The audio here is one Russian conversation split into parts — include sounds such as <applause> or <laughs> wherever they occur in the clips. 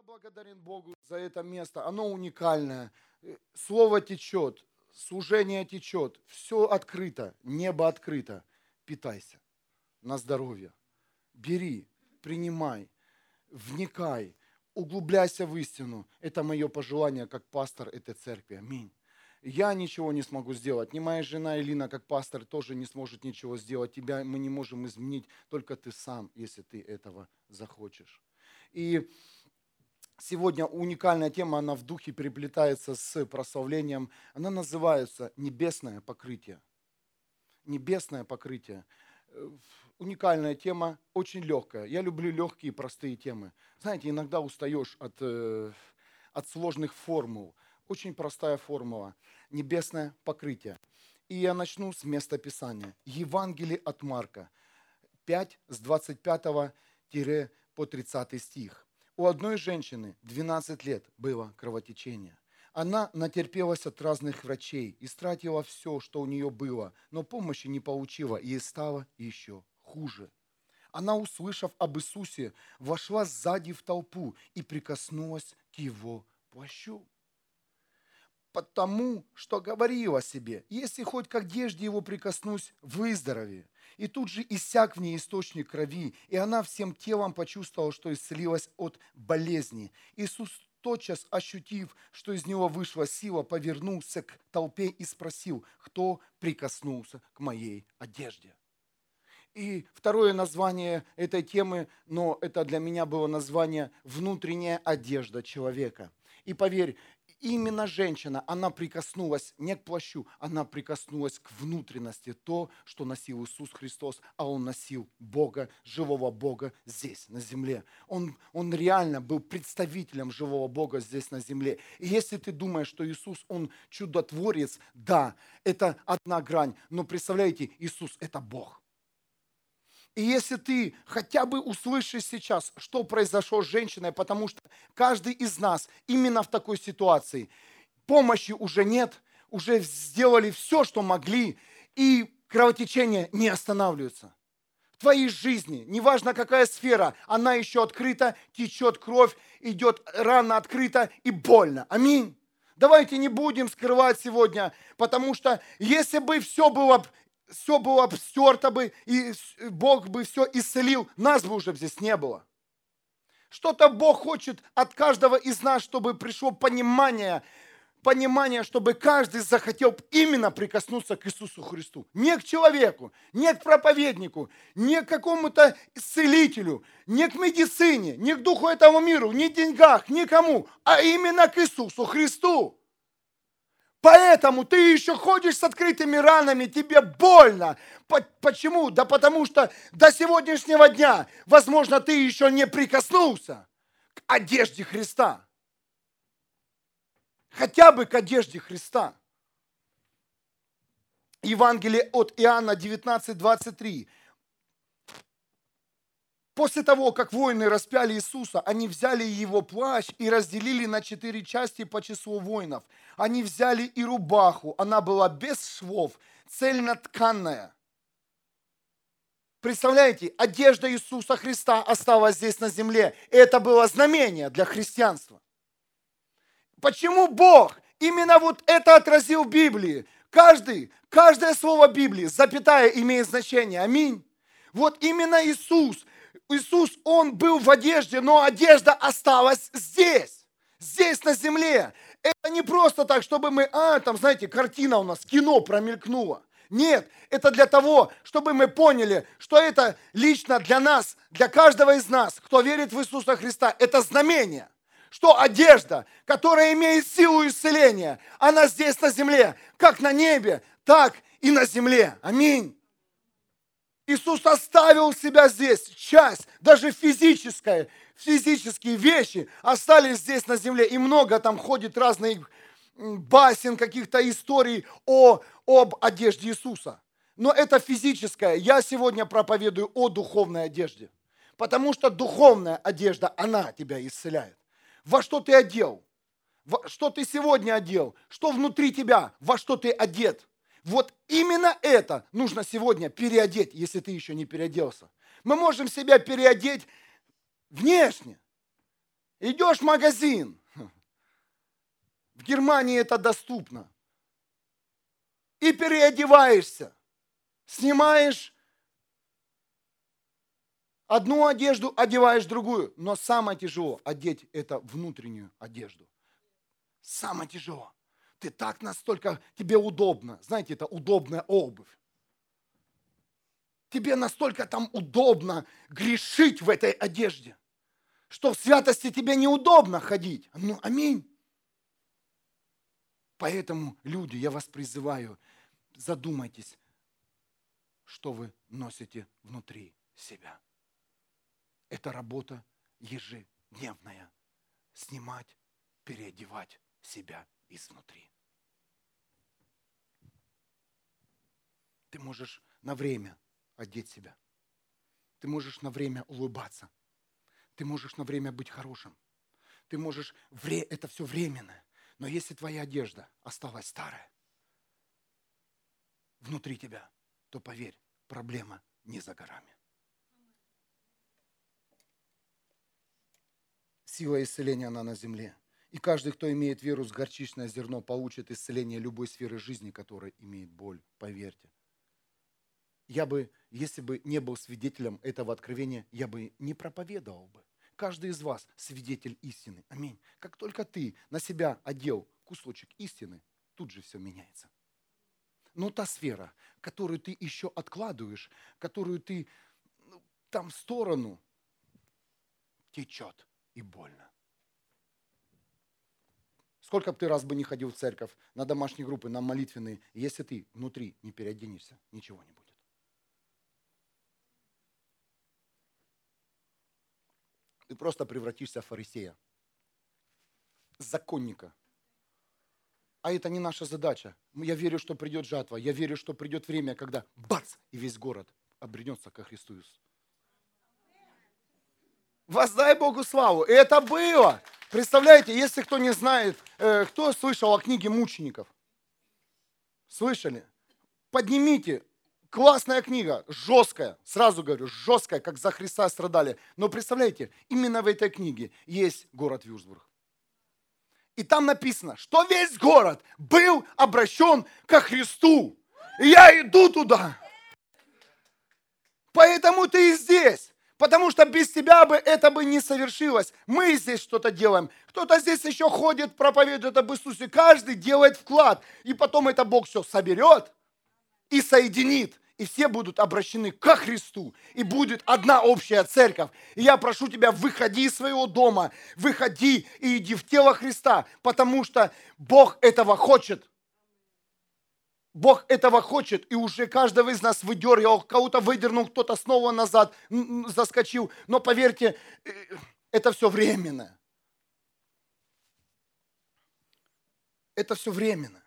Я благодарен Богу за это место. Оно уникальное. Э, Слово течет, служение течет, все открыто, небо открыто. Питайся на здоровье. Бери, принимай, вникай, углубляйся в истину. Это мое пожелание как пастор этой церкви. Аминь. Я ничего не смогу сделать. Ни моя жена Элина, как пастор, тоже не сможет ничего сделать. Тебя мы не можем изменить, только ты сам, если ты этого захочешь. И сегодня уникальная тема, она в духе переплетается с прославлением. Она называется «Небесное покрытие». Небесное покрытие. Э, уникальная тема, очень легкая. Я люблю легкие, простые темы. Знаете, иногда устаешь от, э, от сложных формул. Очень простая формула. Небесное покрытие. И я начну с места Писания. Евангелие от Марка. 5 с 25 по 30 стих. У одной женщины 12 лет было кровотечение. Она натерпелась от разных врачей, истратила все, что у нее было, но помощи не получила, и ей стало еще хуже. Она, услышав об Иисусе, вошла сзади в толпу и прикоснулась к его плащу потому что говорила себе, если хоть к одежде его прикоснусь, выздоровею. И тут же иссяк в ней источник крови, и она всем телом почувствовала, что исцелилась от болезни. Иисус тотчас ощутив, что из него вышла сила, повернулся к толпе и спросил, кто прикоснулся к моей одежде. И второе название этой темы, но это для меня было название «Внутренняя одежда человека». И поверь, именно женщина, она прикоснулась не к плащу, она прикоснулась к внутренности, то, что носил Иисус Христос, а он носил Бога, живого Бога здесь, на земле. Он, он реально был представителем живого Бога здесь, на земле. И если ты думаешь, что Иисус, он чудотворец, да, это одна грань, но представляете, Иисус – это Бог. И если ты хотя бы услышишь сейчас, что произошло с женщиной, потому что каждый из нас именно в такой ситуации, помощи уже нет, уже сделали все, что могли, и кровотечение не останавливается. В твоей жизни, неважно какая сфера, она еще открыта, течет кровь, идет рана открыта и больно. Аминь. Давайте не будем скрывать сегодня, потому что если бы все было все было стерто бы, и Бог бы все исцелил, нас бы уже здесь не было. Что-то Бог хочет от каждого из нас, чтобы пришло понимание, понимание, чтобы каждый захотел именно прикоснуться к Иисусу Христу. Не к человеку, не к проповеднику, не к какому-то исцелителю, не к медицине, не к духу этого мира, не к деньгах, никому, а именно к Иисусу Христу. Поэтому ты еще ходишь с открытыми ранами, тебе больно. Почему? Да потому что до сегодняшнего дня, возможно, ты еще не прикоснулся к одежде Христа. Хотя бы к одежде Христа. Евангелие от Иоанна 19, 23. После того, как воины распяли Иисуса, они взяли его плащ и разделили на четыре части по числу воинов. Они взяли и рубаху, она была без швов, цельнотканная. Представляете, одежда Иисуса Христа осталась здесь на земле. И это было знамение для христианства. Почему Бог именно вот это отразил в Библии? Каждый, каждое слово Библии, запятая, имеет значение. Аминь. Вот именно Иисус Иисус, Он был в одежде, но одежда осталась здесь, здесь на земле. Это не просто так, чтобы мы, а, там, знаете, картина у нас, кино промелькнуло. Нет, это для того, чтобы мы поняли, что это лично для нас, для каждого из нас, кто верит в Иисуса Христа, это знамение, что одежда, которая имеет силу исцеления, она здесь на земле, как на небе, так и на земле. Аминь. Иисус оставил себя здесь, часть, даже физическая, физические вещи остались здесь на земле. И много там ходит разных басен, каких-то историй о, об одежде Иисуса. Но это физическое. Я сегодня проповедую о духовной одежде. Потому что духовная одежда, она тебя исцеляет. Во что ты одел? Во что ты сегодня одел? Что внутри тебя? Во что ты одет? Вот именно это нужно сегодня переодеть, если ты еще не переоделся. Мы можем себя переодеть внешне. Идешь в магазин. В Германии это доступно. И переодеваешься. Снимаешь одну одежду, одеваешь другую. Но самое тяжело одеть это внутреннюю одежду. Самое тяжело. Ты так настолько, тебе удобно. Знаете, это удобная обувь. Тебе настолько там удобно грешить в этой одежде, что в святости тебе неудобно ходить. Ну, аминь. Поэтому, люди, я вас призываю, задумайтесь, что вы носите внутри себя. Это работа ежедневная. Снимать, переодевать себя изнутри. Ты можешь на время одеть себя. Ты можешь на время улыбаться. Ты можешь на время быть хорошим. Ты можешь, это все временное. Но если твоя одежда осталась старая внутри тебя, то поверь, проблема не за горами. Сила исцеления, она на земле. И каждый, кто имеет веру с горчичное зерно, получит исцеление любой сферы жизни, которая имеет боль. Поверьте. Я бы, если бы не был свидетелем этого откровения, я бы не проповедовал бы. Каждый из вас свидетель истины. Аминь. Как только ты на себя одел кусочек истины, тут же все меняется. Но та сфера, которую ты еще откладываешь, которую ты ну, там в сторону, течет и больно. Сколько бы ты раз бы не ходил в церковь, на домашние группы, на молитвенные, если ты внутри не переоденешься, ничего не будет. Ты просто превратишься в фарисея, законника. А это не наша задача. Я верю, что придет жатва. Я верю, что придет время, когда бац, и весь город обренется ко Христу Иисусу. Воздай Богу славу. И это было. Представляете, если кто не знает, э, кто слышал о книге мучеников? Слышали? Поднимите. Классная книга, жесткая, сразу говорю, жесткая, как за Христа страдали. Но представляете, именно в этой книге есть город Вюрсбург. И там написано, что весь город был обращен ко Христу. И я иду туда. Поэтому ты и здесь. Потому что без тебя бы это бы не совершилось. Мы здесь что-то делаем. Кто-то здесь еще ходит, проповедует об Иисусе. Каждый делает вклад. И потом это Бог все соберет и соединит. И все будут обращены ко Христу. И будет одна общая церковь. И я прошу тебя, выходи из своего дома. Выходи и иди в тело Христа. Потому что Бог этого хочет. Бог этого хочет, и уже каждого из нас выдергивал, кого-то выдернул, кто-то снова назад заскочил. Но поверьте, э, это все временно. Это все временно.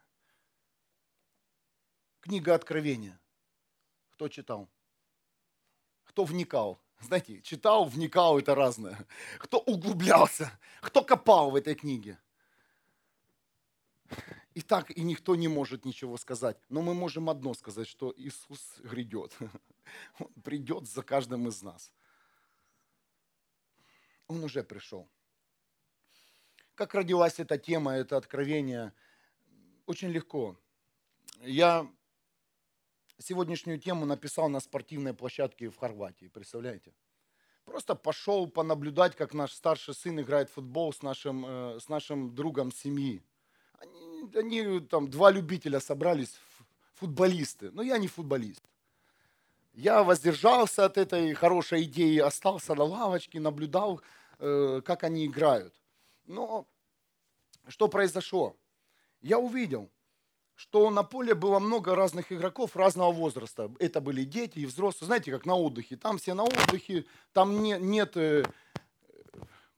Книга Откровения. Кто читал? Кто вникал? Знаете, читал, вникал, это разное. Кто углублялся, кто копал в этой книге. И так и никто не может ничего сказать. Но мы можем одно сказать, что Иисус грядет. <laughs> Он придет за каждым из нас. Он уже пришел. Как родилась эта тема, это откровение? Очень легко. Я сегодняшнюю тему написал на спортивной площадке в Хорватии, представляете? Просто пошел понаблюдать, как наш старший сын играет в футбол с нашим, э, с нашим другом семьи они, они там два любителя собрались, футболисты. Но я не футболист. Я воздержался от этой хорошей идеи, остался на лавочке, наблюдал, э, как они играют. Но что произошло? Я увидел, что на поле было много разных игроков разного возраста. Это были дети и взрослые. Знаете, как на отдыхе. Там все на отдыхе, там не, нет э,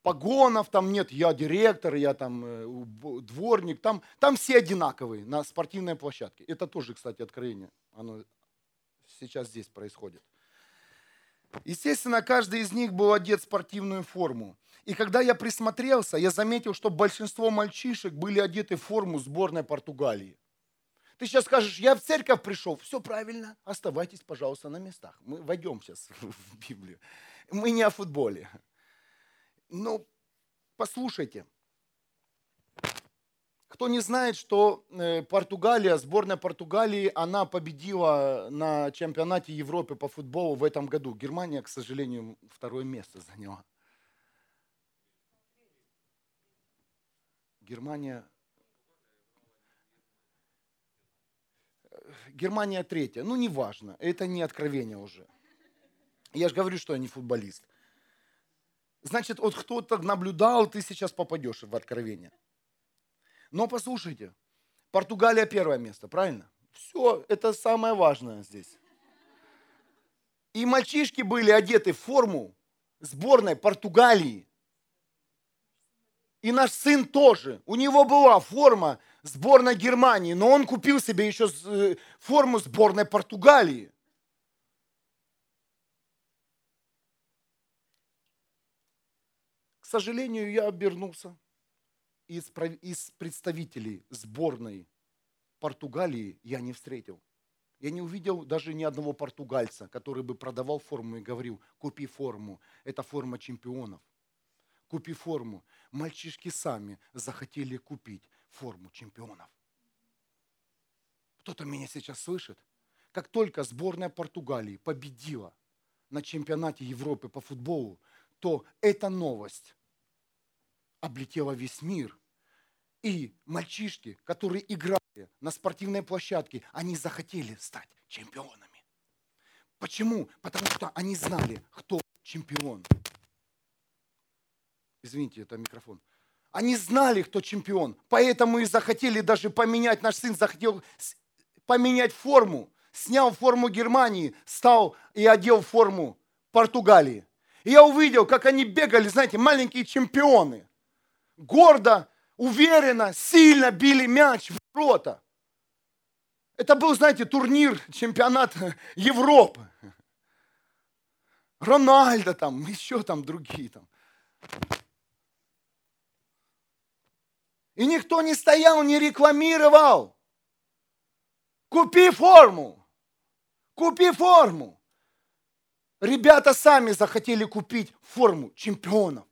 погонов, там нет я директор, я там э, дворник, там, там все одинаковые на спортивной площадке. Это тоже, кстати, откровение. Оно сейчас здесь происходит. Естественно, каждый из них был одет в спортивную форму. И когда я присмотрелся, я заметил, что большинство мальчишек были одеты в форму сборной Португалии. Ты сейчас скажешь, я в церковь пришел. Все правильно, оставайтесь, пожалуйста, на местах. Мы войдем сейчас <laughs> в Библию. Мы не о футболе. Ну, Послушайте, кто не знает, что э, Португалия, сборная Португалии, она победила на чемпионате Европы по футболу в этом году. Германия, к сожалению, второе место заняла. Германия... Германия третья. Ну, неважно. Это не откровение уже. Я же говорю, что я не футболист. Значит, вот кто-то наблюдал, ты сейчас попадешь в откровение. Но послушайте, Португалия первое место, правильно? Все, это самое важное здесь. И мальчишки были одеты в форму сборной Португалии. И наш сын тоже. У него была форма сборной Германии, но он купил себе еще э, форму сборной Португалии. К сожалению, я обернулся из, из представителей сборной Португалии я не встретил. Я не увидел даже ни одного португальца, который бы продавал форму и говорил, купи форму, это форма чемпионов. Купи форму. Мальчишки сами захотели купить форму чемпионов. Кто-то меня сейчас слышит? Как только сборная Португалии победила на чемпионате Европы по футболу, то эта новость облетела весь мир. И мальчишки, которые играли на спортивной площадке, они захотели стать чемпионами. Почему? Потому что они знали, кто чемпион. Извините, это микрофон. Они знали, кто чемпион, поэтому и захотели даже поменять, наш сын захотел поменять форму, снял форму Германии, стал и одел форму Португалии. И я увидел, как они бегали, знаете, маленькие чемпионы гордо, уверенно, сильно били мяч в ворота. Это был, знаете, турнир, чемпионат <laughs> Европы. Рональдо там, еще там другие там. И никто не стоял, не рекламировал. Купи форму. Купи форму. Ребята сами захотели купить форму чемпионов.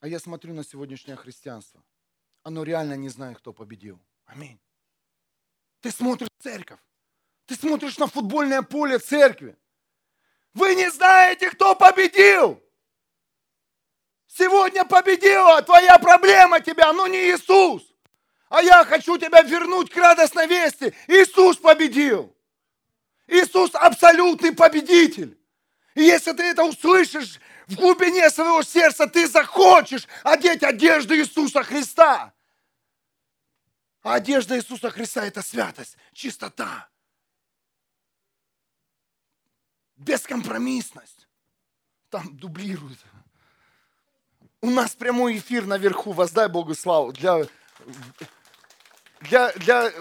А я смотрю на сегодняшнее христианство. Оно реально не знает, кто победил. Аминь. Ты смотришь церковь. Ты смотришь на футбольное поле церкви. Вы не знаете, кто победил. Сегодня победила твоя проблема тебя, но не Иисус. А я хочу тебя вернуть к радостной вести. Иисус победил. Иисус абсолютный победитель. И если ты это услышишь в глубине своего сердца ты захочешь одеть одежду Иисуса Христа. А одежда Иисуса Христа – это святость, чистота, бескомпромиссность. Там дублируют. У нас прямой эфир наверху, воздай Богу славу. Для, для, для,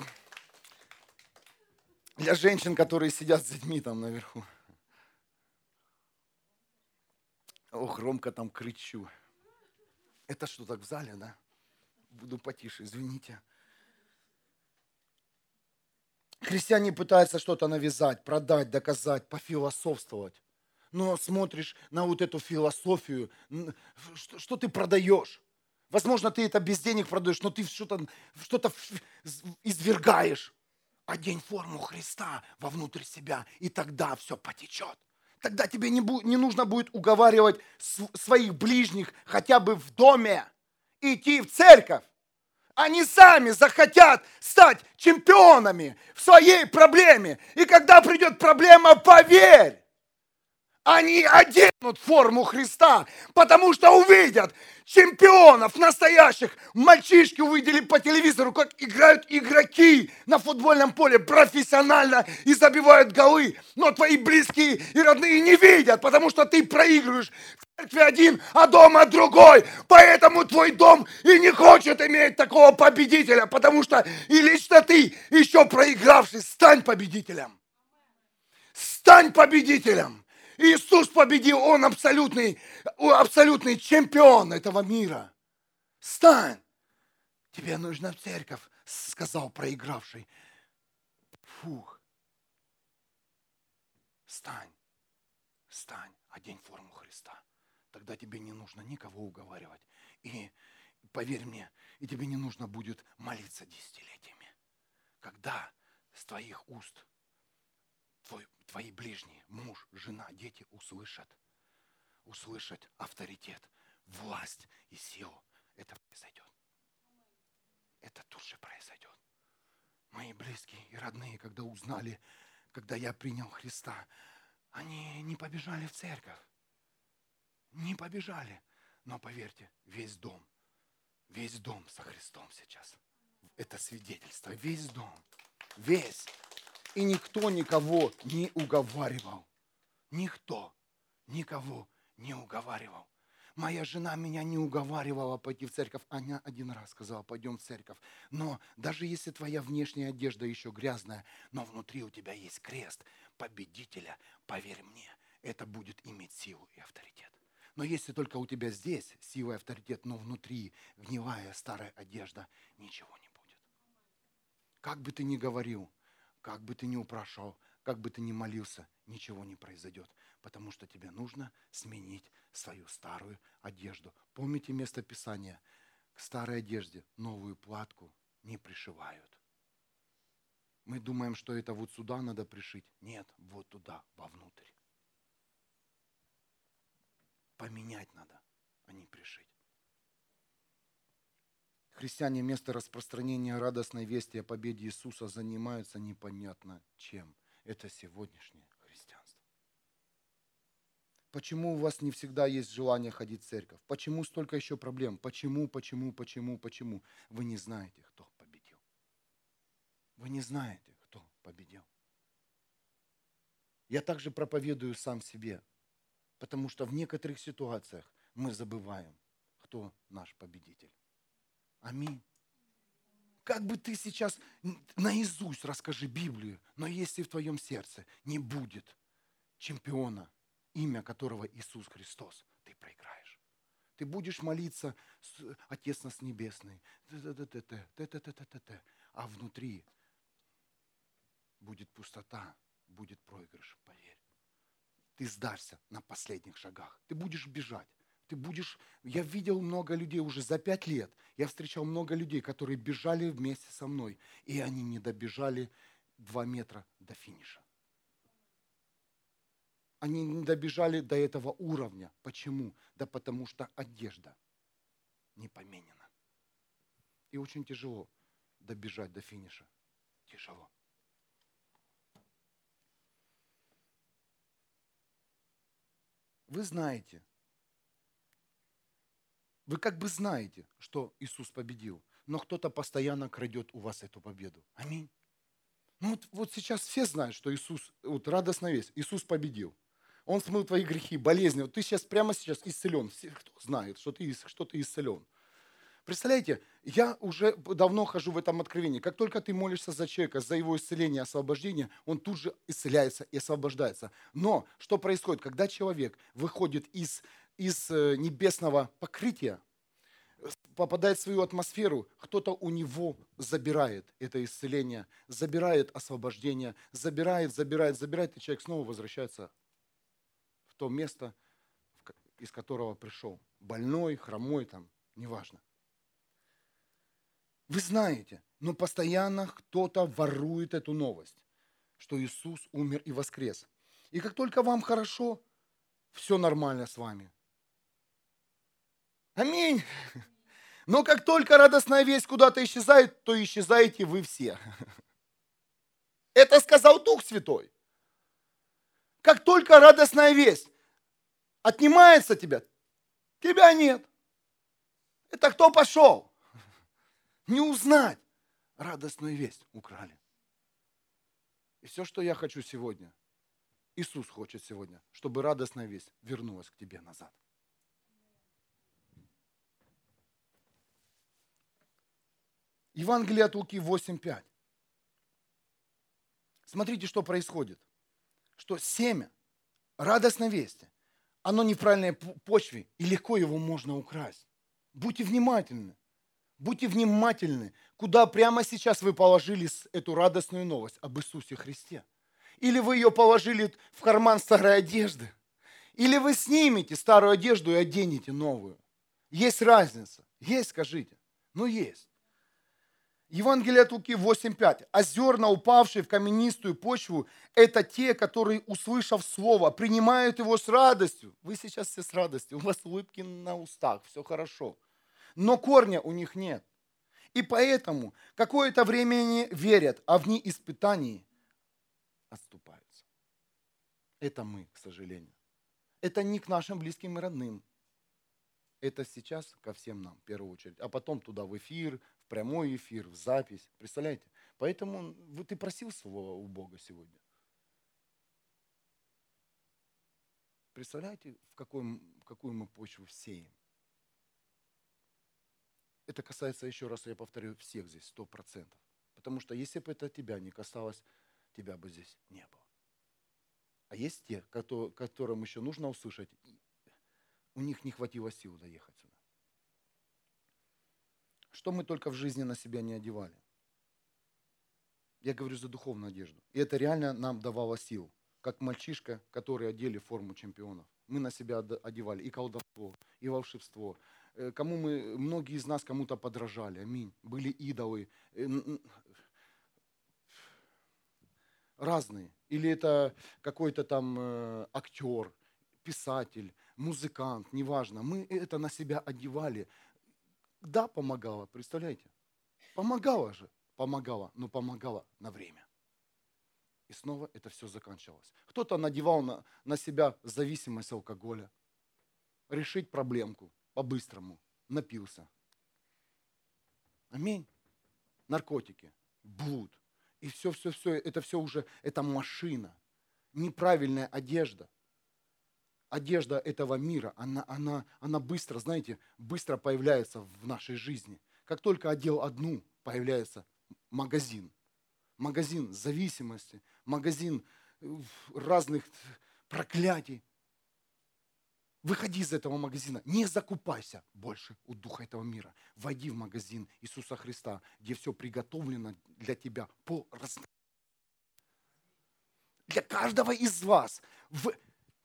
для женщин, которые сидят с детьми там наверху. Ох, громко там кричу. Это что, так в зале, да? Буду потише, извините. Христиане пытаются что-то навязать, продать, доказать, пофилософствовать. Но смотришь на вот эту философию, что, что ты продаешь? Возможно, ты это без денег продаешь, но ты что-то что извергаешь. Одень форму Христа вовнутрь себя, и тогда все потечет. Тогда тебе не, бу- не нужно будет уговаривать своих ближних хотя бы в доме идти в церковь. Они сами захотят стать чемпионами в своей проблеме. И когда придет проблема, поверь, они оденут форму Христа, потому что увидят чемпионов настоящих. Мальчишки увидели по телевизору, как играют игроки на футбольном поле профессионально и забивают голы. Но твои близкие и родные не видят, потому что ты проигрываешь церкви один, а дома другой. Поэтому твой дом и не хочет иметь такого победителя, потому что и лично ты, еще проигравший, стань победителем. Стань победителем. Иисус победил, Он абсолютный, абсолютный чемпион этого мира. Стань! Тебе нужна церковь, сказал проигравший. Фух. Стань, стань, одень форму. Тогда тебе не нужно никого уговаривать. И поверь мне, и тебе не нужно будет молиться десятилетиями. Когда с твоих уст твой, твои ближние, муж, жена, дети услышат, услышат авторитет, власть и силу, это произойдет. Это тут же произойдет. Мои близкие и родные, когда узнали, когда я принял Христа, они не побежали в церковь. Не побежали. Но поверьте, весь дом, весь дом со Христом сейчас. Это свидетельство. Весь дом. Весь. И никто никого не уговаривал. Никто никого не уговаривал. Моя жена меня не уговаривала пойти в церковь. Она один раз сказала, пойдем в церковь. Но даже если твоя внешняя одежда еще грязная, но внутри у тебя есть крест победителя, поверь мне, это будет иметь силу и авторитет. Но если только у тебя здесь сила и авторитет, но внутри гнилая старая одежда, ничего не будет. Как бы ты ни говорил, как бы ты ни упрашивал, как бы ты ни молился, ничего не произойдет, потому что тебе нужно сменить свою старую одежду. Помните место Писания? К старой одежде новую платку не пришивают. Мы думаем, что это вот сюда надо пришить. Нет, вот туда, вовнутрь. Поменять надо, а не пришить. Христиане вместо распространения радостной вести о победе Иисуса занимаются непонятно чем. Это сегодняшнее христианство. Почему у вас не всегда есть желание ходить в церковь? Почему столько еще проблем? Почему, почему, почему, почему? Вы не знаете, кто победил. Вы не знаете, кто победил. Я также проповедую сам себе, потому что в некоторых ситуациях мы забываем, кто наш победитель. Аминь. Как бы ты сейчас наизусть расскажи Библию, но если в твоем сердце не будет чемпиона, имя которого Иисус Христос, ты проиграешь. Ты будешь молиться, Отец нас Небесный, а внутри будет пустота, будет проигрыш, поверь. Ты сдашься на последних шагах. Ты будешь бежать. Ты будешь... Я видел много людей уже за пять лет. Я встречал много людей, которые бежали вместе со мной. И они не добежали два метра до финиша. Они не добежали до этого уровня. Почему? Да потому что одежда не поменена. И очень тяжело добежать до финиша. Тяжело. Вы знаете, вы как бы знаете, что Иисус победил, но кто-то постоянно крадет у вас эту победу. Аминь. Ну вот, вот сейчас все знают, что Иисус, вот радостная весть, Иисус победил. Он смыл твои грехи, болезни. Вот ты сейчас прямо сейчас исцелен. Все, кто знает, что ты, что ты исцелен. Представляете, я уже давно хожу в этом откровении. Как только ты молишься за человека, за его исцеление, освобождение, он тут же исцеляется и освобождается. Но что происходит, когда человек выходит из из э, небесного покрытия, попадает в свою атмосферу, кто-то у него забирает это исцеление, забирает освобождение, забирает, забирает, забирает, и человек снова возвращается в то место, из которого пришел. Больной, хромой, там, неважно. Вы знаете, но постоянно кто-то ворует эту новость, что Иисус умер и воскрес. И как только вам хорошо, все нормально с вами – Аминь. Но как только радостная весть куда-то исчезает, то исчезаете вы все. Это сказал Дух Святой. Как только радостная весть отнимается тебя, тебя нет. Это кто пошел? Не узнать. Радостную весть украли. И все, что я хочу сегодня, Иисус хочет сегодня, чтобы радостная весть вернулась к тебе назад. Евангелие от Луки 8.5. Смотрите, что происходит. Что семя, радостной вести, оно не в правильной почве, и легко его можно украсть. Будьте внимательны. Будьте внимательны, куда прямо сейчас вы положили эту радостную новость об Иисусе Христе. Или вы ее положили в карман старой одежды? Или вы снимете старую одежду и оденете новую? Есть разница? Есть, скажите. Ну, есть. Евангелие от Луки 8.5. А зерна, упавшие в каменистую почву, это те, которые, услышав слово, принимают его с радостью. Вы сейчас все с радостью, у вас улыбки на устах, все хорошо. Но корня у них нет. И поэтому какое-то время они верят, а в дни испытаний отступаются. Это мы, к сожалению. Это не к нашим близким и родным. Это сейчас ко всем нам, в первую очередь. А потом туда в эфир, в прямой эфир, в запись. Представляете? Поэтому вот ты просил слова у Бога сегодня. Представляете, в, какой, в какую мы почву сеем? Это касается, еще раз я повторю, всех здесь, сто процентов. Потому что если бы это тебя не касалось, тебя бы здесь не было. А есть те, которым еще нужно услышать, у них не хватило сил доехать сюда. Что мы только в жизни на себя не одевали. Я говорю за духовную одежду. И это реально нам давало сил. Как мальчишка, который одели форму чемпионов. Мы на себя одевали и колдовство, и волшебство, кому мы, многие из нас кому-то подражали, аминь. Были идолы, э, разные. Или это какой-то там э, актер, писатель, музыкант, неважно. Мы это на себя одевали. Да, помогало, представляете? Помогало же, помогало, но помогало на время. И снова это все заканчивалось. Кто-то надевал на, на себя зависимость алкоголя, решить проблемку по-быстрому напился. Аминь. Наркотики, блуд. И все, все, все, это все уже, это машина. Неправильная одежда. Одежда этого мира, она, она, она быстро, знаете, быстро появляется в нашей жизни. Как только одел одну, появляется магазин. Магазин зависимости, магазин э, разных проклятий. Выходи из этого магазина, не закупайся больше у духа этого мира. Войди в магазин Иисуса Христа, где все приготовлено для тебя по размеру. Для каждого из вас в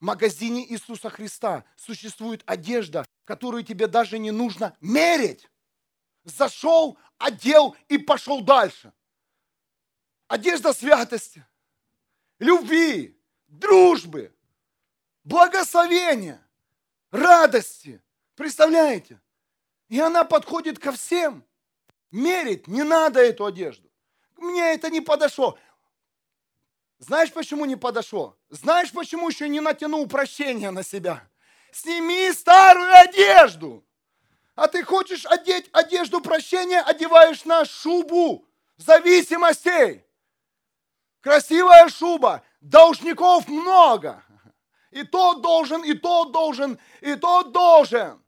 магазине Иисуса Христа существует одежда, которую тебе даже не нужно мерить. Зашел, одел и пошел дальше. Одежда святости, любви, дружбы, благословения радости. Представляете? И она подходит ко всем. Мерить не надо эту одежду. Мне это не подошло. Знаешь, почему не подошло? Знаешь, почему еще не натянул прощения на себя? Сними старую одежду. А ты хочешь одеть одежду прощения, одеваешь на шубу зависимостей. Красивая шуба, должников много и тот должен, и тот должен, и тот должен.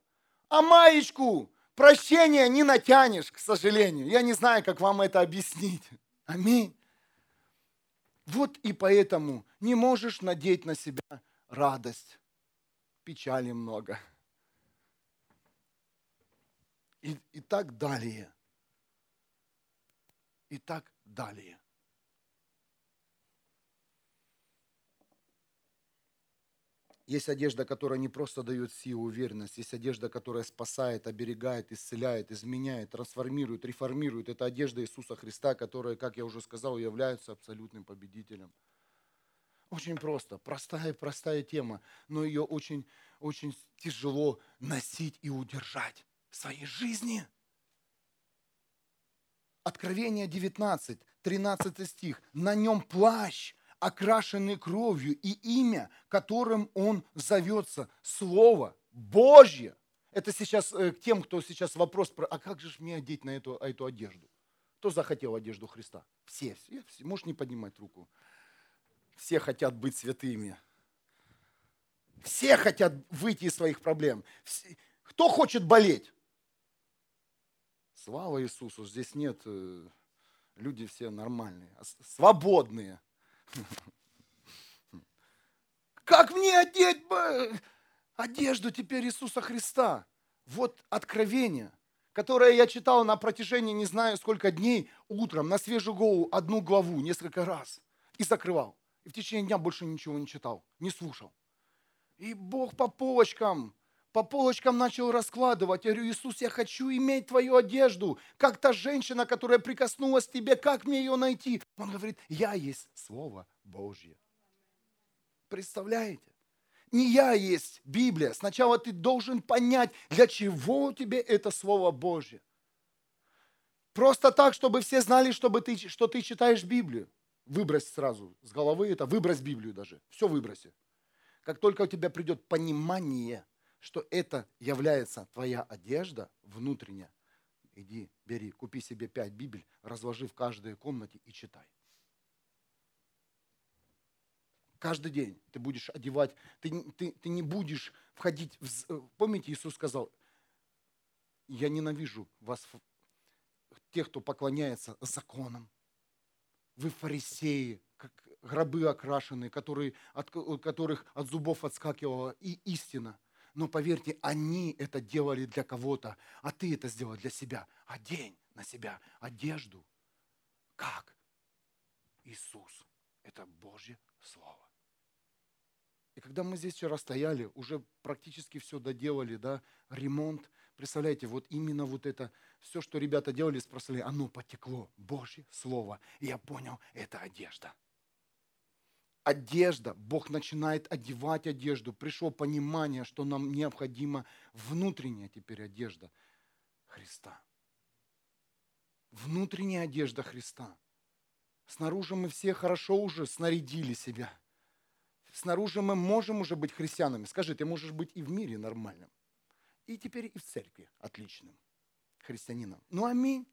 А маечку прощения не натянешь, к сожалению. Я не знаю, как вам это объяснить. <laughs> Аминь. Вот и поэтому не можешь надеть на себя радость. Печали много. И, и так далее. И так далее. Есть одежда, которая не просто дает силу, уверенность. Есть одежда, которая спасает, оберегает, исцеляет, изменяет, трансформирует, реформирует. Это одежда Иисуса Христа, которая, как я уже сказал, является абсолютным победителем. Очень просто, простая, простая тема, но ее очень, очень тяжело носить и удержать в своей жизни. Откровение 19, 13 стих. На нем плащ, окрашенный кровью, и имя, которым он зовется, Слово Божье. Это сейчас э, к тем, кто сейчас вопрос про, а как же мне одеть на эту, эту одежду? Кто захотел одежду Христа? Все, все, все. Можешь не поднимать руку. Все хотят быть святыми. Все хотят выйти из своих проблем. Кто хочет болеть? Слава Иисусу, здесь нет, э, люди все нормальные, а свободные. Как мне одеть одежду теперь Иисуса Христа? Вот откровение, которое я читал на протяжении не знаю сколько дней, утром на свежую голову одну главу несколько раз и закрывал. И в течение дня больше ничего не читал, не слушал. И Бог по полочкам, по полочкам начал раскладывать. Я говорю, Иисус, я хочу иметь твою одежду, как та женщина, которая прикоснулась к тебе, как мне ее найти? Он говорит, я есть Слово Божье. Представляете? Не я есть Библия. Сначала ты должен понять, для чего тебе это Слово Божье. Просто так, чтобы все знали, чтобы ты, что ты читаешь Библию. Выбрось сразу с головы это, выбрось Библию даже. Все выброси. Как только у тебя придет понимание, что это является твоя одежда внутренняя, иди, бери, купи себе пять Библий, разложи в каждой комнате и читай. Каждый день ты будешь одевать, ты, ты, ты не будешь входить в... Э, помните, Иисус сказал, я ненавижу вас, тех, кто поклоняется законам. Вы фарисеи, как гробы окрашенные, которые, от которых от зубов отскакивала и истина. Но поверьте, они это делали для кого-то, а ты это сделал для себя. Одень на себя одежду. Как? Иисус. Это Божье Слово. И когда мы здесь вчера стояли, уже практически все доделали, да, ремонт, представляете, вот именно вот это, все, что ребята делали, спросили, оно потекло, Божье Слово. И я понял, это одежда. Одежда, Бог начинает одевать одежду. Пришло понимание, что нам необходима внутренняя теперь одежда Христа. Внутренняя одежда Христа. Снаружи мы все хорошо уже снарядили себя – снаружи мы можем уже быть христианами. Скажи, ты можешь быть и в мире нормальным, и теперь и в церкви отличным христианином. Ну, аминь.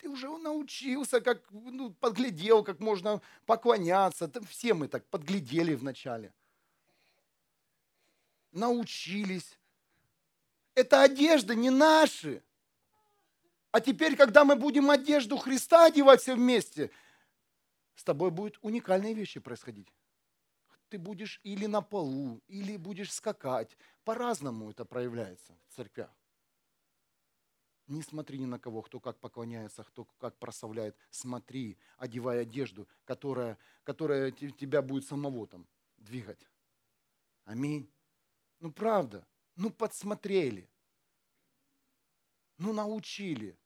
Ты уже научился, как ну, подглядел, как можно поклоняться. Все мы так подглядели вначале. Научились. Это одежда не наши. А теперь, когда мы будем одежду Христа одевать все вместе, с тобой будут уникальные вещи происходить ты будешь или на полу, или будешь скакать. По-разному это проявляется в церквях. Не смотри ни на кого, кто как поклоняется, кто как прославляет. Смотри, одевай одежду, которая, которая тебя будет самого там двигать. Аминь. Ну правда, ну подсмотрели, ну научили.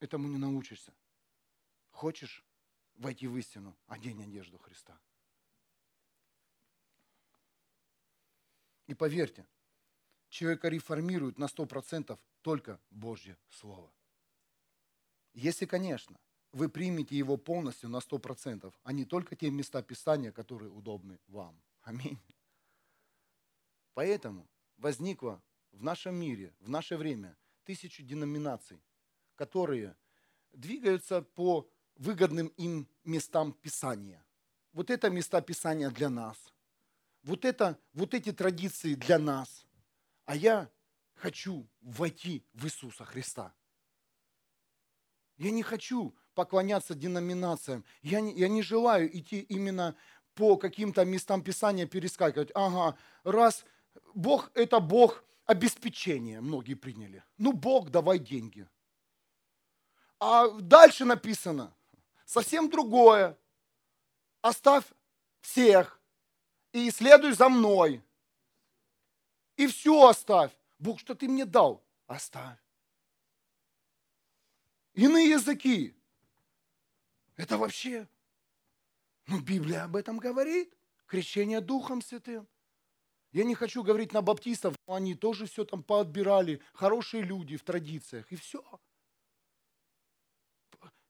Этому не научишься. Хочешь войти в истину, одень одежду Христа. И поверьте, человека реформирует на 100% только Божье Слово. Если, конечно, вы примете его полностью на 100%, а не только те места Писания, которые удобны вам. Аминь. Поэтому возникло в нашем мире, в наше время, тысячу деноминаций, которые двигаются по выгодным им местам Писания. Вот это места Писания для нас – вот, это, вот эти традиции для нас, а я хочу войти в Иисуса Христа. Я не хочу поклоняться деноминациям. Я не, я не желаю идти именно по каким-то местам Писания перескакивать. Ага, раз Бог – это Бог обеспечения, многие приняли. Ну, Бог, давай деньги. А дальше написано совсем другое. Оставь всех, и следуй за мной. И все оставь. Бог, что ты мне дал, оставь. Иные языки. Это вообще, ну, Библия об этом говорит. Крещение Духом Святым. Я не хочу говорить на баптистов, но они тоже все там поотбирали. Хорошие люди в традициях. И все.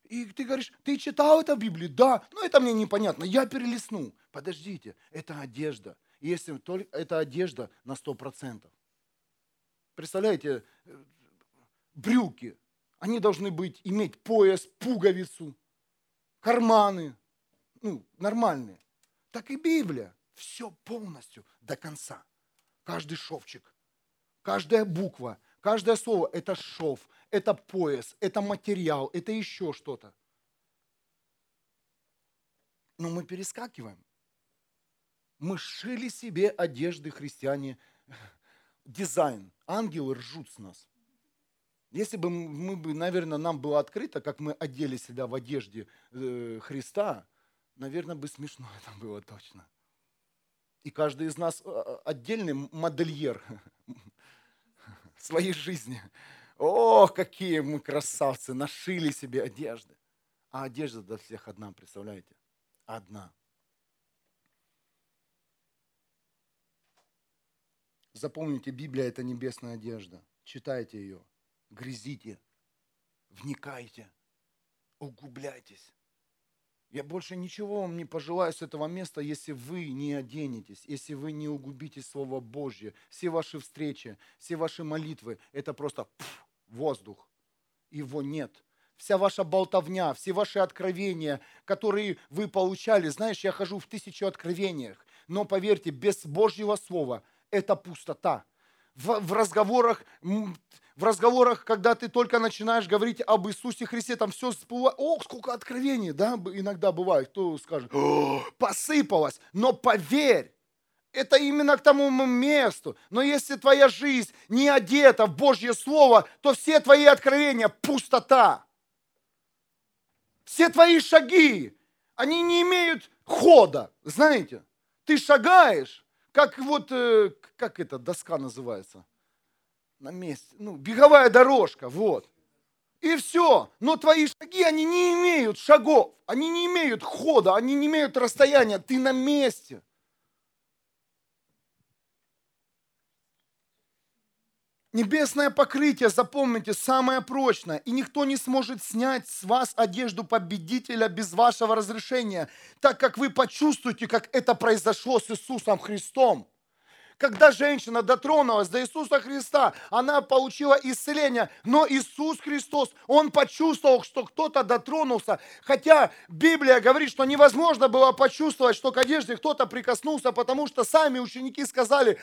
И ты говоришь, ты читал это в Библии? Да, но это мне непонятно, я перелистну. Подождите, это одежда. Если только это одежда на 100%. Представляете, э, брюки, они должны быть, иметь пояс, пуговицу, карманы, ну, нормальные. Так и Библия, все полностью до конца. Каждый шовчик, каждая буква, каждое слово – это шов, это пояс, это материал, это еще что-то. Но мы перескакиваем. Мы шили себе одежды христиане, дизайн. Ангелы ржут с нас. Если бы мы бы, наверное, нам было открыто, как мы одели себя в одежде э, Христа, наверное, бы смешно <laughs> это было точно. И каждый из нас э, отдельный модельер <laughs> своей жизни. О, какие мы красавцы, нашили себе одежды. А одежда для всех одна, представляете? Одна. Запомните, Библия – это небесная одежда. Читайте ее, грязите, вникайте, углубляйтесь. Я больше ничего вам не пожелаю с этого места, если вы не оденетесь, если вы не углубитесь в Слово Божье. Все ваши встречи, все ваши молитвы – это просто пфф, воздух. Его нет. Вся ваша болтовня, все ваши откровения, которые вы получали. Знаешь, я хожу в тысячу откровениях, но поверьте, без Божьего Слова – это пустота. В, в разговорах, в разговорах, когда ты только начинаешь говорить об Иисусе Христе, там все всплывает. О, сколько откровений, да, иногда бывает. Кто скажет, посыпалось. Но поверь, это именно к тому месту. Но если твоя жизнь не одета в Божье Слово, то все твои откровения – пустота. Все твои шаги, они не имеют хода, знаете. Ты шагаешь, как вот, э, как эта доска называется? На месте. Ну, беговая дорожка, вот. И все. Но твои шаги, они не имеют шагов. Они не имеют хода, они не имеют расстояния. Ты на месте. Небесное покрытие, запомните, самое прочное, и никто не сможет снять с вас одежду победителя без вашего разрешения, так как вы почувствуете, как это произошло с Иисусом Христом. Когда женщина дотронулась до Иисуса Христа, она получила исцеление. Но Иисус Христос, Он почувствовал, что кто-то дотронулся. Хотя Библия говорит, что невозможно было почувствовать, что к одежде кто-то прикоснулся, потому что сами ученики сказали,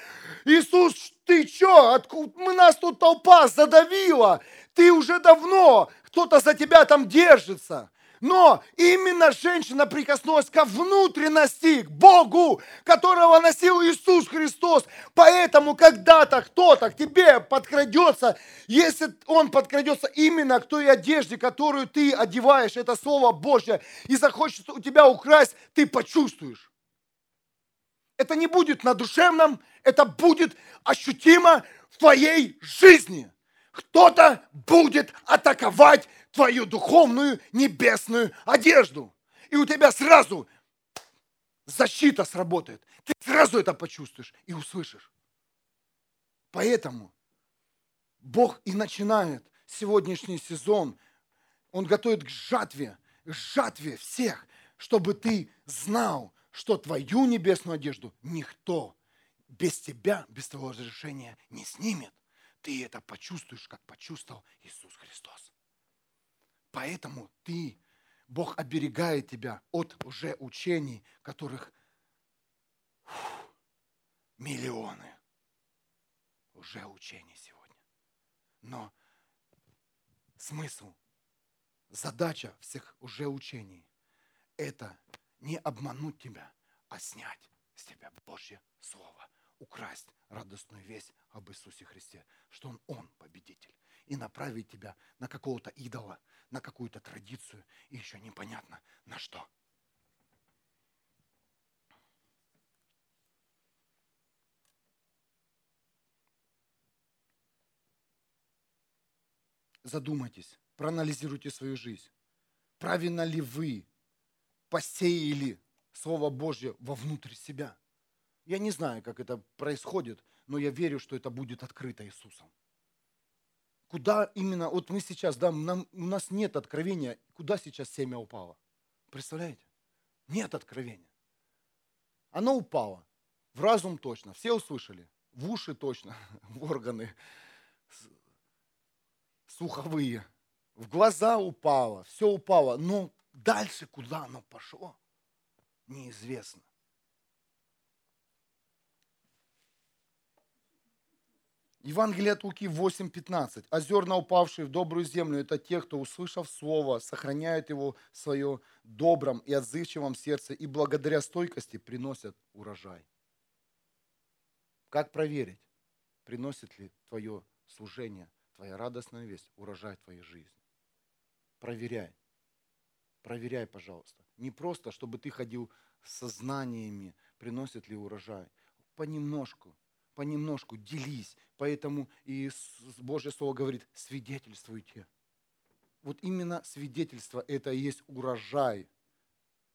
Иисус, ты что, мы нас тут толпа задавила, ты уже давно, кто-то за тебя там держится. Но именно женщина прикоснулась ко внутренности, к Богу, которого носил Иисус Христос. Поэтому когда-то кто-то к тебе подкрадется, если он подкрадется именно к той одежде, которую ты одеваешь, это Слово Божье, и захочет у тебя украсть, ты почувствуешь. Это не будет на душевном, это будет ощутимо в твоей жизни. Кто-то будет атаковать твою духовную небесную одежду. И у тебя сразу защита сработает. Ты сразу это почувствуешь и услышишь. Поэтому Бог и начинает сегодняшний сезон. Он готовит к жатве, к жатве всех, чтобы ты знал, что твою небесную одежду никто без тебя, без твоего разрешения не снимет. Ты это почувствуешь, как почувствовал Иисус Христос. Поэтому ты, Бог оберегает тебя от уже учений, которых фу, миллионы уже учений сегодня. Но смысл, задача всех уже учений – это не обмануть тебя, а снять с тебя Божье Слово, украсть радостную весть об Иисусе Христе, что Он, Он победитель, и направить тебя на какого-то идола – на какую-то традицию и еще непонятно на что. Задумайтесь, проанализируйте свою жизнь. Правильно ли вы посеяли Слово Божье вовнутрь себя? Я не знаю, как это происходит, но я верю, что это будет открыто Иисусом. Куда именно, вот мы сейчас, да, нам, у нас нет откровения, куда сейчас семя упало. Представляете? Нет откровения. Оно упало. В разум точно. Все услышали. В уши точно. <laughs> В органы слуховые. В глаза упало. Все упало. Но дальше куда оно пошло, неизвестно. Евангелие от Луки 8.15. А упавшие в добрую землю, это те, кто, услышав Слово, сохраняют его в свое добром и отзывчивом сердце и благодаря стойкости приносят урожай. Как проверить, приносит ли твое служение, твоя радостная весть, урожай твоей жизни? Проверяй. Проверяй, пожалуйста. Не просто, чтобы ты ходил со знаниями, приносит ли урожай. Понемножку, понемножку делись. Поэтому и Божье Слово говорит, свидетельствуйте. Вот именно свидетельство – это и есть урожай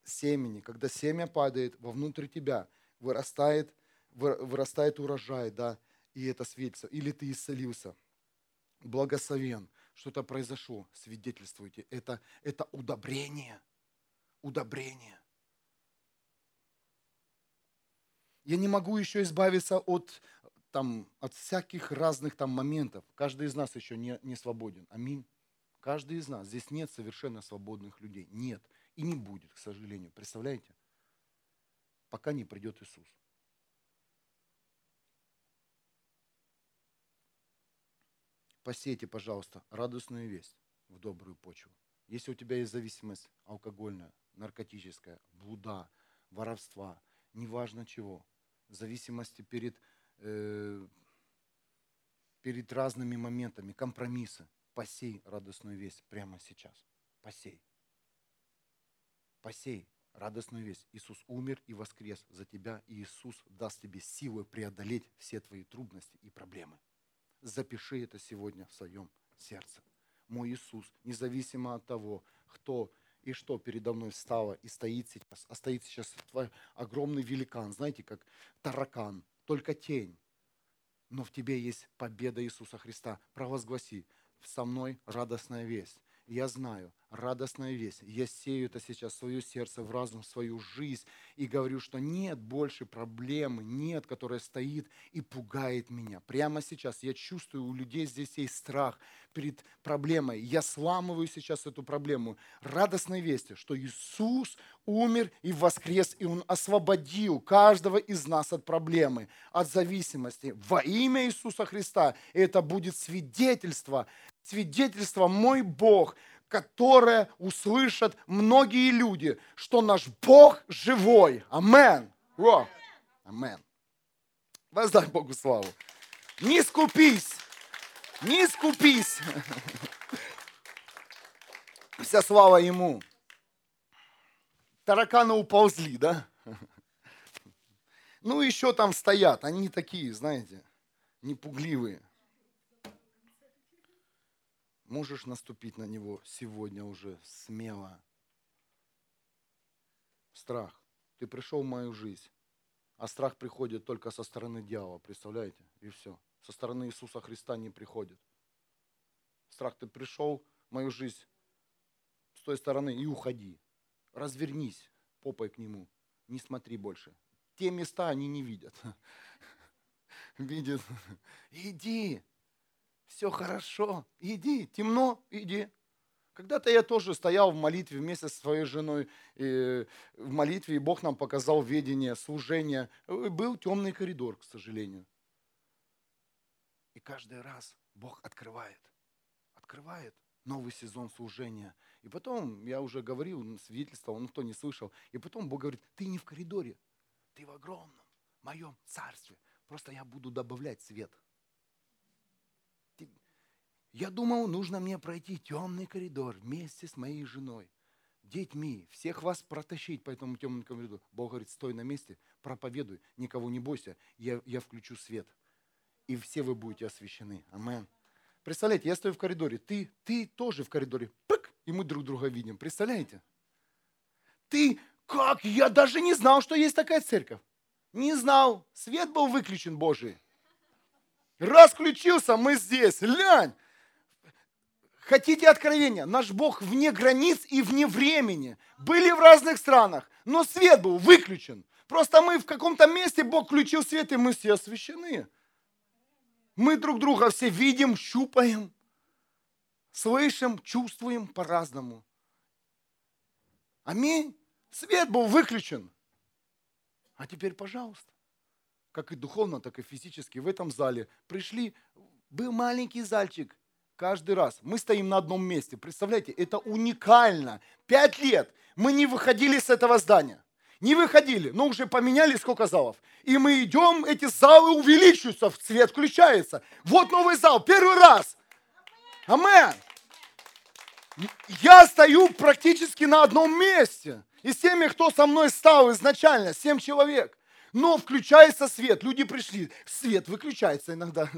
семени. Когда семя падает вовнутрь тебя, вырастает, вырастает урожай, да, и это свидетельство. Или ты исцелился, благословен, что-то произошло, свидетельствуйте. Это, это удобрение, удобрение. Я не могу еще избавиться от, там, от всяких разных там моментов. Каждый из нас еще не, не свободен. Аминь. Каждый из нас. Здесь нет совершенно свободных людей. Нет. И не будет, к сожалению. Представляете? Пока не придет Иисус. Посейте, пожалуйста, радостную весть в добрую почву. Если у тебя есть зависимость алкогольная, наркотическая, блуда, воровства, неважно чего, зависимости перед, э, перед разными моментами, компромиссы. Посей радостную весть прямо сейчас. Посей. Посей радостную весть. Иисус умер и воскрес за тебя, и Иисус даст тебе силы преодолеть все твои трудности и проблемы. Запиши это сегодня в своем сердце. Мой Иисус, независимо от того, кто и что передо мной встало и стоит сейчас, а стоит сейчас огромный великан, знаете, как таракан, только тень. Но в тебе есть победа Иисуса Христа. Провозгласи, со мной радостная весть. Я знаю, радостная весть. Я сею это сейчас в свое сердце, в разум, в свою жизнь и говорю, что нет больше проблемы, нет, которая стоит и пугает меня. Прямо сейчас я чувствую, у людей здесь есть страх перед проблемой. Я сламываю сейчас эту проблему. Радостной вести, что Иисус умер и воскрес, и Он освободил каждого из нас от проблемы, от зависимости. Во имя Иисуса Христа это будет свидетельство, свидетельство «Мой Бог которое услышат многие люди, что наш Бог живой. Амен. Амен. Воздай Богу славу. Не скупись. Не скупись. Вся слава Ему. Тараканы уползли, да? Ну, еще там стоят. Они такие, знаете, непугливые. Можешь наступить на него сегодня уже смело. Страх. Ты пришел в мою жизнь, а страх приходит только со стороны дьявола, представляете? И все. Со стороны Иисуса Христа не приходит. Страх, ты пришел в мою жизнь с той стороны и уходи. Развернись попой к нему. Не смотри больше. Те места они не видят. <laughs> Видят. Иди, все хорошо, иди, темно, иди. Когда-то я тоже стоял в молитве вместе со своей женой и в молитве, и Бог нам показал ведение, служение. Был темный коридор, к сожалению. И каждый раз Бог открывает, открывает новый сезон служения. И потом, я уже говорил, свидетельствовал, но кто не слышал. И потом Бог говорит, ты не в коридоре, ты в огромном моем царстве. Просто я буду добавлять свет – я думал, нужно мне пройти темный коридор вместе с моей женой, детьми, всех вас протащить по этому темному коридору. Бог говорит, стой на месте, проповедуй, никого не бойся, я, я включу свет. И все вы будете освящены. Амен. Представляете, я стою в коридоре, ты, ты тоже в коридоре, пык, и мы друг друга видим. Представляете? Ты, как? Я даже не знал, что есть такая церковь. Не знал. Свет был выключен Божий. Раз включился, мы здесь. Лянь, Хотите откровения? Наш Бог вне границ и вне времени. Были в разных странах, но свет был выключен. Просто мы в каком-то месте, Бог включил свет, и мы все освящены. Мы друг друга все видим, щупаем, слышим, чувствуем по-разному. Аминь. Свет был выключен. А теперь, пожалуйста, как и духовно, так и физически в этом зале пришли, был маленький зальчик, Каждый раз. Мы стоим на одном месте. Представляете, это уникально. Пять лет мы не выходили с этого здания. Не выходили, но уже поменяли сколько залов. И мы идем, эти залы увеличиваются, цвет включается. Вот новый зал, первый раз. Амен. Я стою практически на одном месте. И с теми, кто со мной стал изначально, семь человек. Но включается свет, люди пришли, свет выключается иногда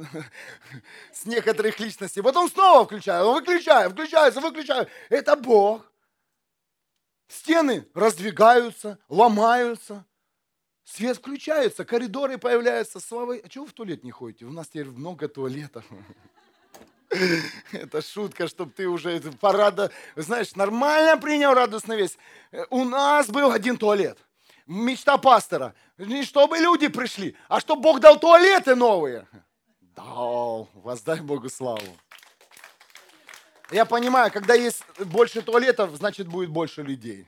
<laughs> с некоторых личностей. Потом снова включаю, выключаю, включается, выключаю. Это Бог. Стены раздвигаются, ломаются. Свет включается, коридоры появляются. Слава... А чего вы в туалет не ходите? У нас теперь много туалетов. <laughs> Это шутка, чтобы ты уже парада, знаешь, нормально принял радостный весть. У нас был один туалет. Мечта пастора. Не чтобы люди пришли, а чтобы Бог дал туалеты новые. Дал. Воздай Богу славу. Я понимаю, когда есть больше туалетов, значит будет больше людей.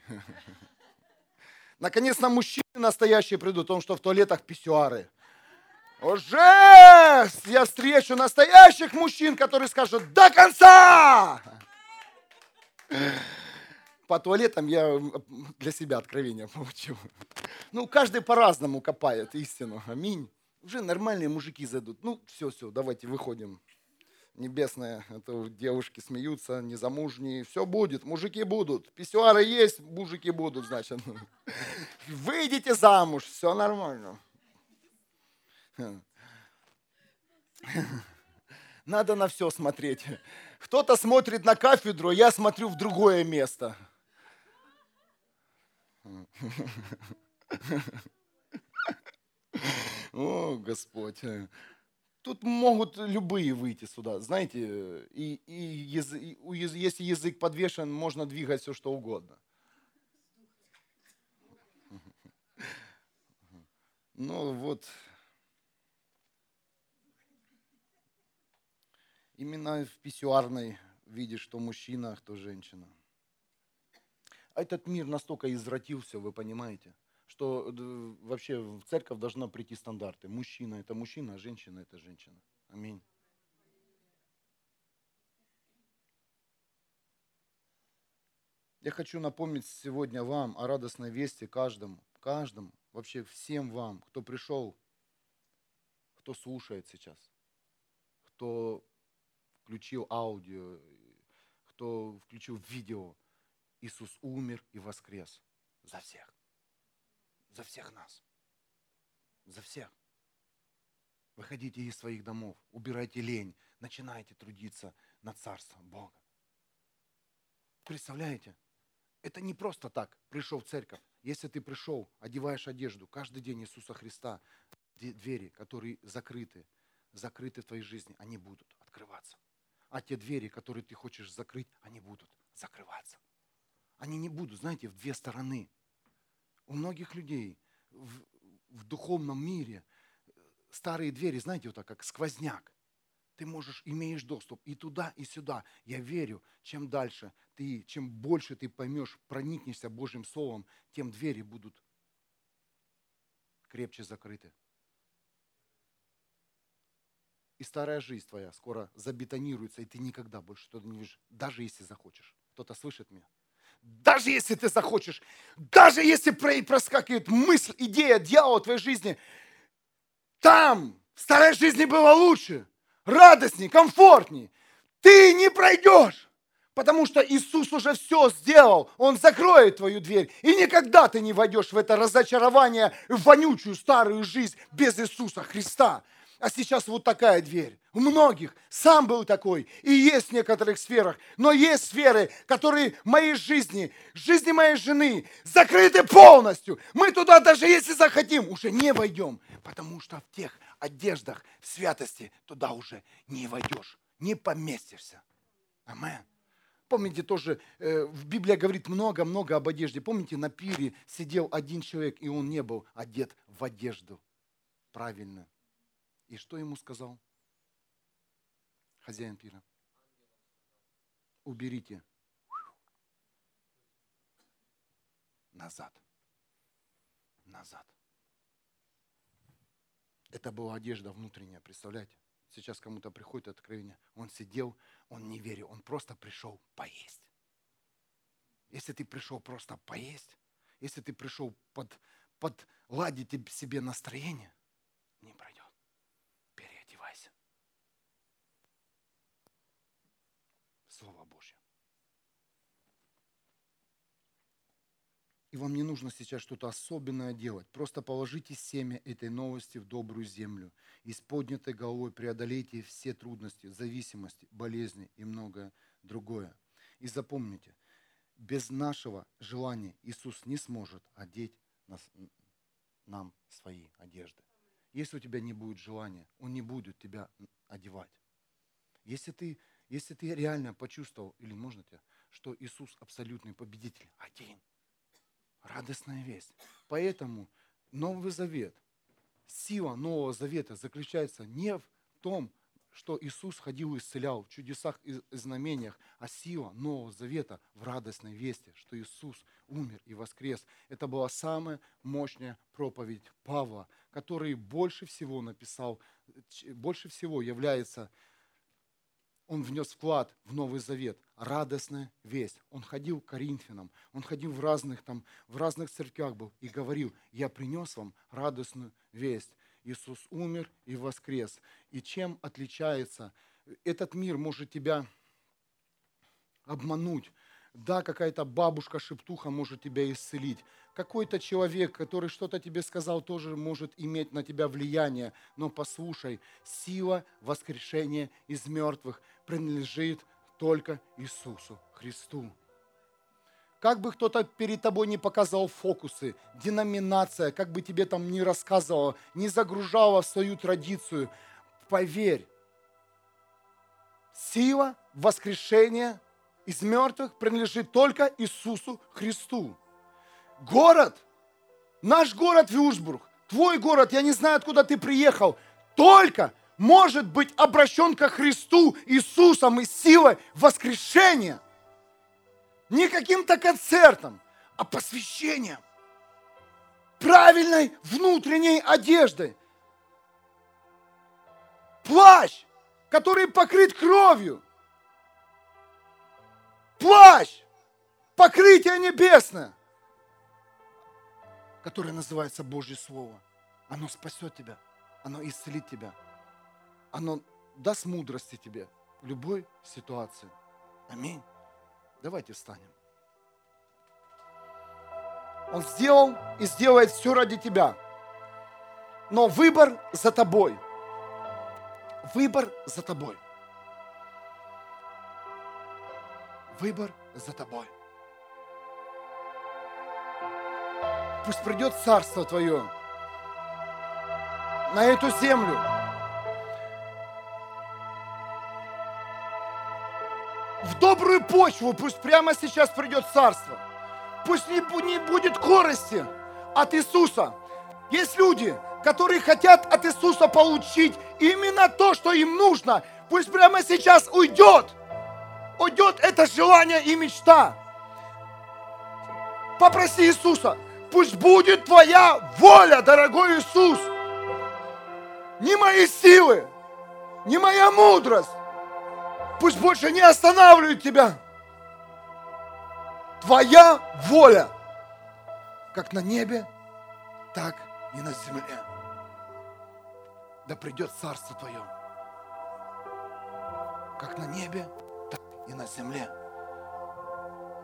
Наконец-то мужчины настоящие придут, потому что в туалетах писсуары. Уже я встречу настоящих мужчин, которые скажут до конца. По туалетам я для себя откровение получил. Ну, каждый по-разному копает истину. Аминь. Уже нормальные мужики зайдут. Ну, все, все, давайте выходим. Небесная, это девушки смеются, незамужние. Все будет, мужики будут. Писсуары есть, мужики будут, значит. <laughs> Выйдите замуж, все нормально. Надо на все смотреть. Кто-то смотрит на кафедру, я смотрю в другое место. О, Господь. Тут могут любые выйти сюда, знаете, и, и, язы, и если язык подвешен, можно двигать все, что угодно. Ну вот, именно в писсуарной видишь, что мужчина, а кто женщина. Этот мир настолько извратился, вы понимаете, что э, вообще в церковь должна прийти стандарты. Мужчина это мужчина, а женщина это женщина. Аминь. Я хочу напомнить сегодня вам о радостной вести каждому, каждому, вообще всем вам, кто пришел, кто слушает сейчас, кто включил аудио, кто включил видео. Иисус умер и воскрес за всех. За всех нас. За всех. Выходите из своих домов, убирайте лень, начинайте трудиться над Царством Бога. Представляете? Это не просто так, пришел в церковь. Если ты пришел, одеваешь одежду, каждый день Иисуса Христа, двери, которые закрыты, закрыты в твоей жизни, они будут открываться а те двери, которые ты хочешь закрыть, они будут закрываться. Они не будут, знаете, в две стороны. У многих людей в, в духовном мире старые двери, знаете, вот так, как сквозняк. Ты можешь, имеешь доступ и туда, и сюда. Я верю, чем дальше ты, чем больше ты поймешь, проникнешься Божьим Словом, тем двери будут крепче закрыты и старая жизнь твоя скоро забетонируется, и ты никогда больше туда не видишь, даже если захочешь. Кто-то слышит меня? Даже если ты захочешь, даже если проскакивает мысль, идея, дьявола в твоей жизни, там в старой жизни было лучше, радостней, комфортней. Ты не пройдешь, потому что Иисус уже все сделал. Он закроет твою дверь, и никогда ты не войдешь в это разочарование, в вонючую старую жизнь без Иисуса Христа. А сейчас вот такая дверь. У многих. Сам был такой. И есть в некоторых сферах. Но есть сферы, которые в моей жизни, жизни моей жены, закрыты полностью. Мы туда даже если захотим, уже не войдем. Потому что в тех одеждах в святости туда уже не войдешь. Не поместишься. Амен. Помните тоже, э, в Библии говорит много-много об одежде. Помните, на пире сидел один человек, и он не был одет в одежду. Правильно. И что ему сказал хозяин пира? Уберите назад. Назад. Это была одежда внутренняя, представляете? Сейчас кому-то приходит откровение. Он сидел, он не верил, он просто пришел поесть. Если ты пришел просто поесть, если ты пришел под, подладить себе настроение, не пройдет. Слово Божье. И вам не нужно сейчас что-то особенное делать. Просто положите семя этой новости в добрую землю. И с поднятой головой преодолейте все трудности, зависимости, болезни и многое другое. И запомните, без нашего желания Иисус не сможет одеть нас, нам свои одежды. Если у тебя не будет желания, Он не будет тебя одевать. Если ты, если ты реально почувствовал, или можно тебя, что Иисус абсолютный победитель, один – Радостная весть. Поэтому Новый Завет, сила Нового Завета заключается не в том, что Иисус ходил и исцелял в чудесах и знамениях, а сила Нового Завета в радостной вести, что Иисус умер и воскрес. Это была самая мощная проповедь Павла, который больше всего написал, больше всего является он внес вклад в Новый Завет, радостная весть. Он ходил к Коринфянам, он ходил в разных, там, в разных церквях был и говорил, я принес вам радостную весть. Иисус умер и воскрес. И чем отличается? Этот мир может тебя обмануть, да, какая-то бабушка-шептуха может тебя исцелить. Какой-то человек, который что-то тебе сказал, тоже может иметь на тебя влияние. Но послушай, сила воскрешения из мертвых принадлежит только Иисусу Христу. Как бы кто-то перед тобой не показал фокусы, деноминация, как бы тебе там не рассказывала, не загружала в свою традицию, поверь, сила воскрешения – из мертвых принадлежит только Иисусу Христу. Город, наш город Вюрсбург, твой город, я не знаю, откуда ты приехал, только может быть обращен ко Христу Иисусом и силой воскрешения. Не каким-то концертом, а посвящением. Правильной внутренней одеждой. Плащ, который покрыт кровью – плащ, покрытие небесное, которое называется Божье Слово. Оно спасет тебя, оно исцелит тебя, оно даст мудрости тебе в любой ситуации. Аминь. Давайте встанем. Он сделал и сделает все ради тебя. Но выбор за тобой. Выбор за тобой. Выбор за тобой. Пусть придет Царство Твое на эту землю. Добрую почву пусть прямо сейчас придет Царство. Пусть не, будет корости от Иисуса. Есть люди, которые хотят от Иисуса получить именно то, что им нужно. Пусть прямо сейчас уйдет – уйдет это желание и мечта. Попроси Иисуса, пусть будет Твоя воля, дорогой Иисус. Не мои силы, не моя мудрость. Пусть больше не останавливает Тебя. Твоя воля, как на небе, так и на земле. Да придет Царство Твое, как на небе, и на земле.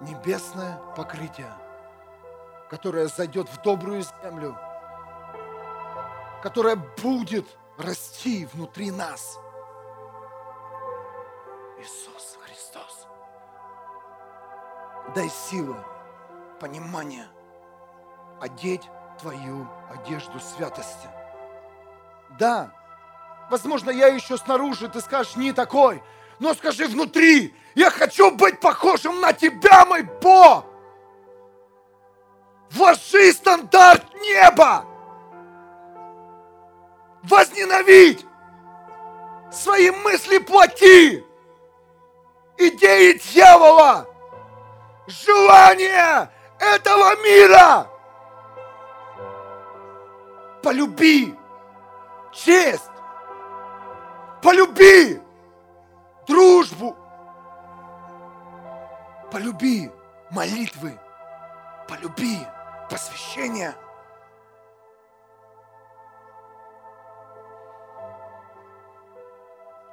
Небесное покрытие, которое зайдет в добрую землю, которое будет расти внутри нас. Иисус Христос. Дай силу, понимание, одеть твою одежду святости. Да, возможно, я еще снаружи, ты скажешь, не такой, но скажи внутри, я хочу быть похожим на тебя, мой Бог. Вложи стандарт неба. Возненавидь свои мысли плоти, идеи дьявола, желания этого мира. Полюби честь, полюби дружбу. Полюби молитвы, полюби посвящение.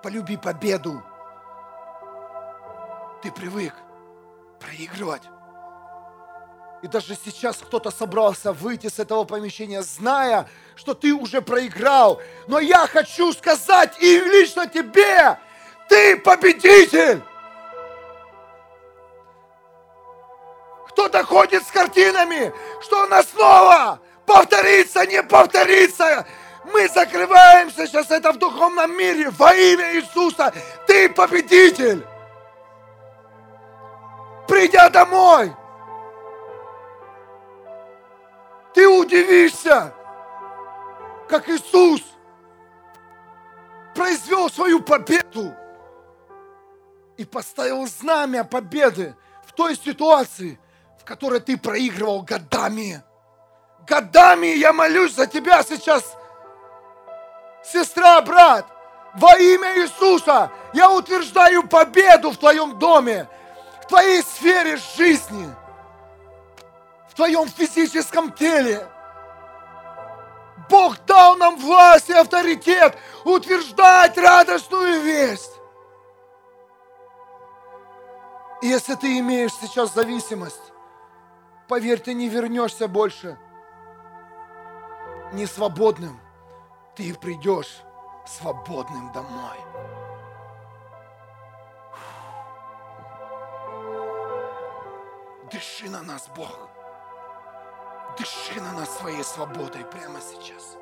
Полюби победу. Ты привык проигрывать. И даже сейчас кто-то собрался выйти с этого помещения, зная, что ты уже проиграл. Но я хочу сказать и лично тебе, ты победитель. Кто-то ходит с картинами, что она снова повторится, не повторится. Мы закрываемся сейчас это в духовном мире во имя Иисуса. Ты победитель. Придя домой, ты удивишься, как Иисус произвел свою победу и поставил знамя победы в той ситуации, в которой ты проигрывал годами. Годами я молюсь за тебя сейчас, сестра, брат, во имя Иисуса я утверждаю победу в твоем доме, в твоей сфере жизни, в твоем физическом теле. Бог дал нам власть и авторитет утверждать радостную весть. Если ты имеешь сейчас зависимость, поверь, ты не вернешься больше не свободным. Ты придешь свободным домой. Дыши на нас, Бог. Дыши на нас своей свободой прямо сейчас.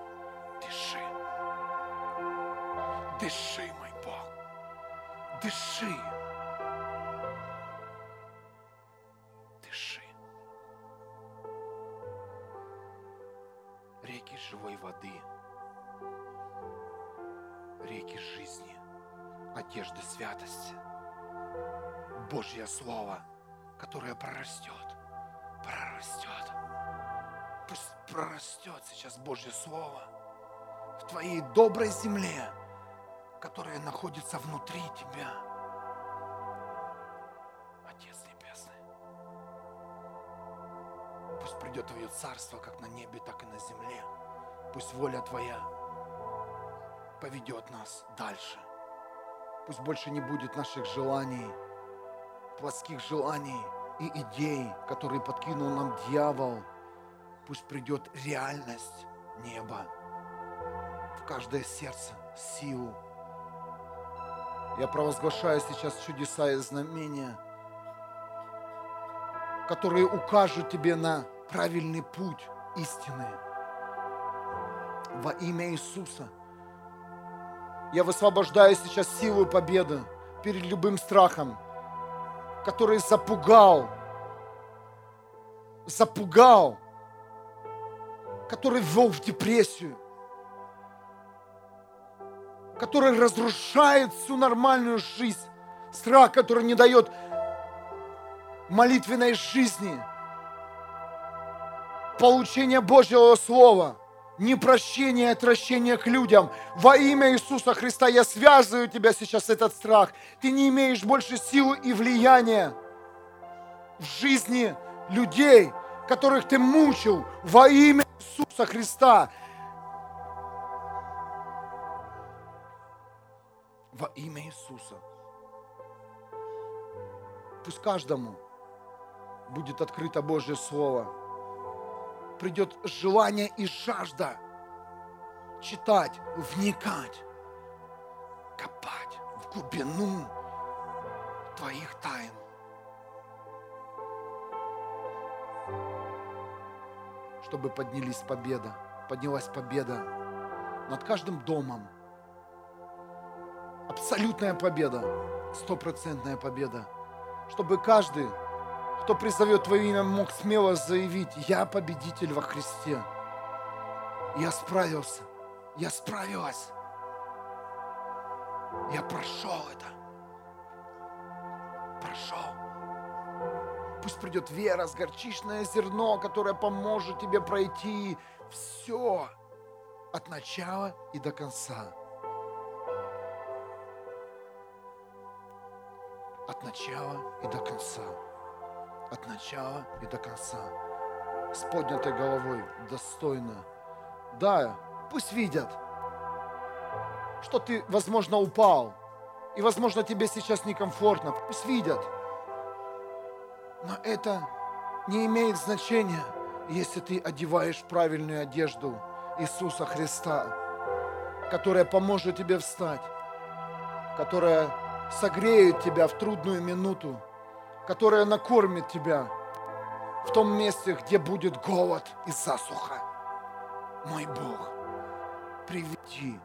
Дыши. Дыши, мой Бог. Дыши. Дыши. Реки живой воды. Реки жизни. Одежды святости. Божье Слово, которое прорастет. Прорастет Пусть прорастет сейчас Божье Слово в твоей доброй земле, которая находится внутри тебя. Отец Небесный, пусть придет Твое Царство как на небе, так и на земле. Пусть воля Твоя поведет нас дальше. Пусть больше не будет наших желаний, плотских желаний и идей, которые подкинул нам дьявол – Пусть придет реальность неба в каждое сердце, силу. Я провозглашаю сейчас чудеса и знамения, которые укажут тебе на правильный путь истины. Во имя Иисуса. Я высвобождаю сейчас силу победы перед любым страхом, который запугал, запугал который ввел в депрессию, который разрушает всю нормальную жизнь, страх, который не дает молитвенной жизни, получения Божьего Слова, непрощение и отвращение к людям. Во имя Иисуса Христа я связываю тебя сейчас этот страх. Ты не имеешь больше силы и влияния в жизни людей, которых ты мучил во имя Иисуса Христа. Во имя Иисуса. Пусть каждому будет открыто Божье Слово. Придет желание и жажда читать, вникать, копать в глубину Твоих тайн. чтобы поднялись победа, поднялась победа над каждым домом. Абсолютная победа, стопроцентная победа. Чтобы каждый, кто призовет Твое имя, мог смело заявить, я победитель во Христе. Я справился, я справилась. Я прошел это. Прошел. Пусть придет вера с горчичное зерно, которое поможет тебе пройти все от начала и до конца. От начала и до конца. От начала и до конца. С поднятой головой, достойно. Да, пусть видят, что ты, возможно, упал. И, возможно, тебе сейчас некомфортно. Пусть видят – но это не имеет значения, если ты одеваешь правильную одежду Иисуса Христа, которая поможет тебе встать, которая согреет тебя в трудную минуту, которая накормит тебя в том месте, где будет голод и засуха. Мой Бог, приведи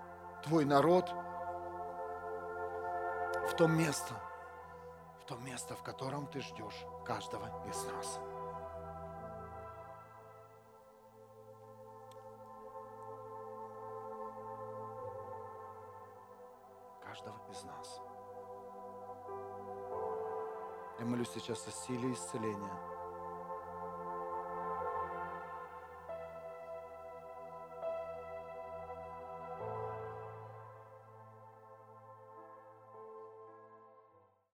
твой народ в то место, в то место, в котором ты ждешь каждого из нас. Молюсь сейчас о силе исцеления